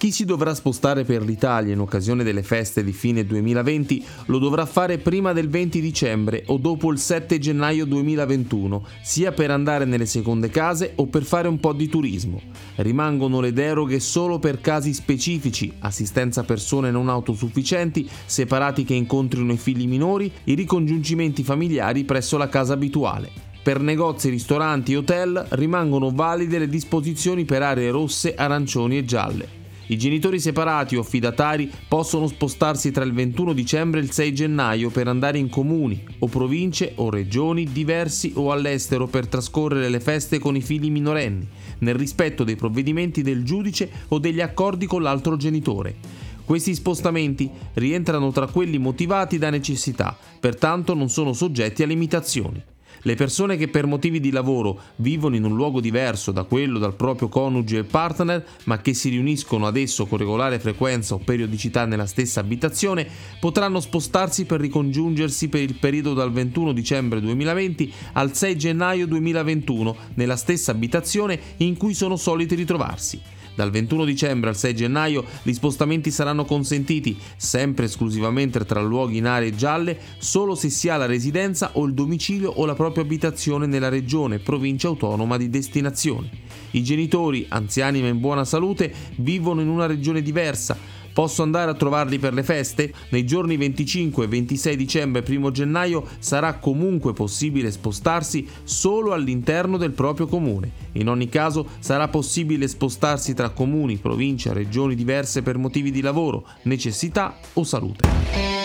chi si dovrà spostare per l'Italia in occasione delle feste di fine 2020 lo dovrà fare prima del 20 dicembre o dopo il 7 gennaio 2021, sia per andare nelle seconde case o per fare un po' di turismo. Rimangono le deroghe solo per casi specifici, assistenza a persone non autosufficienti, separati che incontrino i figli minori, i ricongiungimenti familiari presso la casa abituale. Per negozi, ristoranti e hotel rimangono valide le disposizioni per aree rosse, arancioni e gialle. I genitori separati o affidatari possono spostarsi tra il 21 dicembre e il 6 gennaio per andare in comuni o province o regioni diversi o all'estero per trascorrere le feste con i figli minorenni, nel rispetto dei provvedimenti del giudice o degli accordi con l'altro genitore. Questi spostamenti rientrano tra quelli motivati da necessità, pertanto non sono soggetti a limitazioni. Le persone che per motivi di lavoro vivono in un luogo diverso da quello dal proprio coniuge e partner, ma che si riuniscono ad esso con regolare frequenza o periodicità nella stessa abitazione, potranno spostarsi per ricongiungersi per il periodo dal 21 dicembre 2020 al 6 gennaio 2021 nella stessa abitazione in cui sono soliti ritrovarsi. Dal 21 dicembre al 6 gennaio gli spostamenti saranno consentiti, sempre esclusivamente tra luoghi in aree gialle, solo se si ha la residenza o il domicilio o la propria abitazione nella regione, provincia autonoma di destinazione. I genitori, anziani ma in buona salute, vivono in una regione diversa, Posso andare a trovarli per le feste? Nei giorni 25, 26 dicembre e 1 gennaio sarà comunque possibile spostarsi solo all'interno del proprio comune. In ogni caso sarà possibile spostarsi tra comuni, province, regioni diverse per motivi di lavoro, necessità o salute.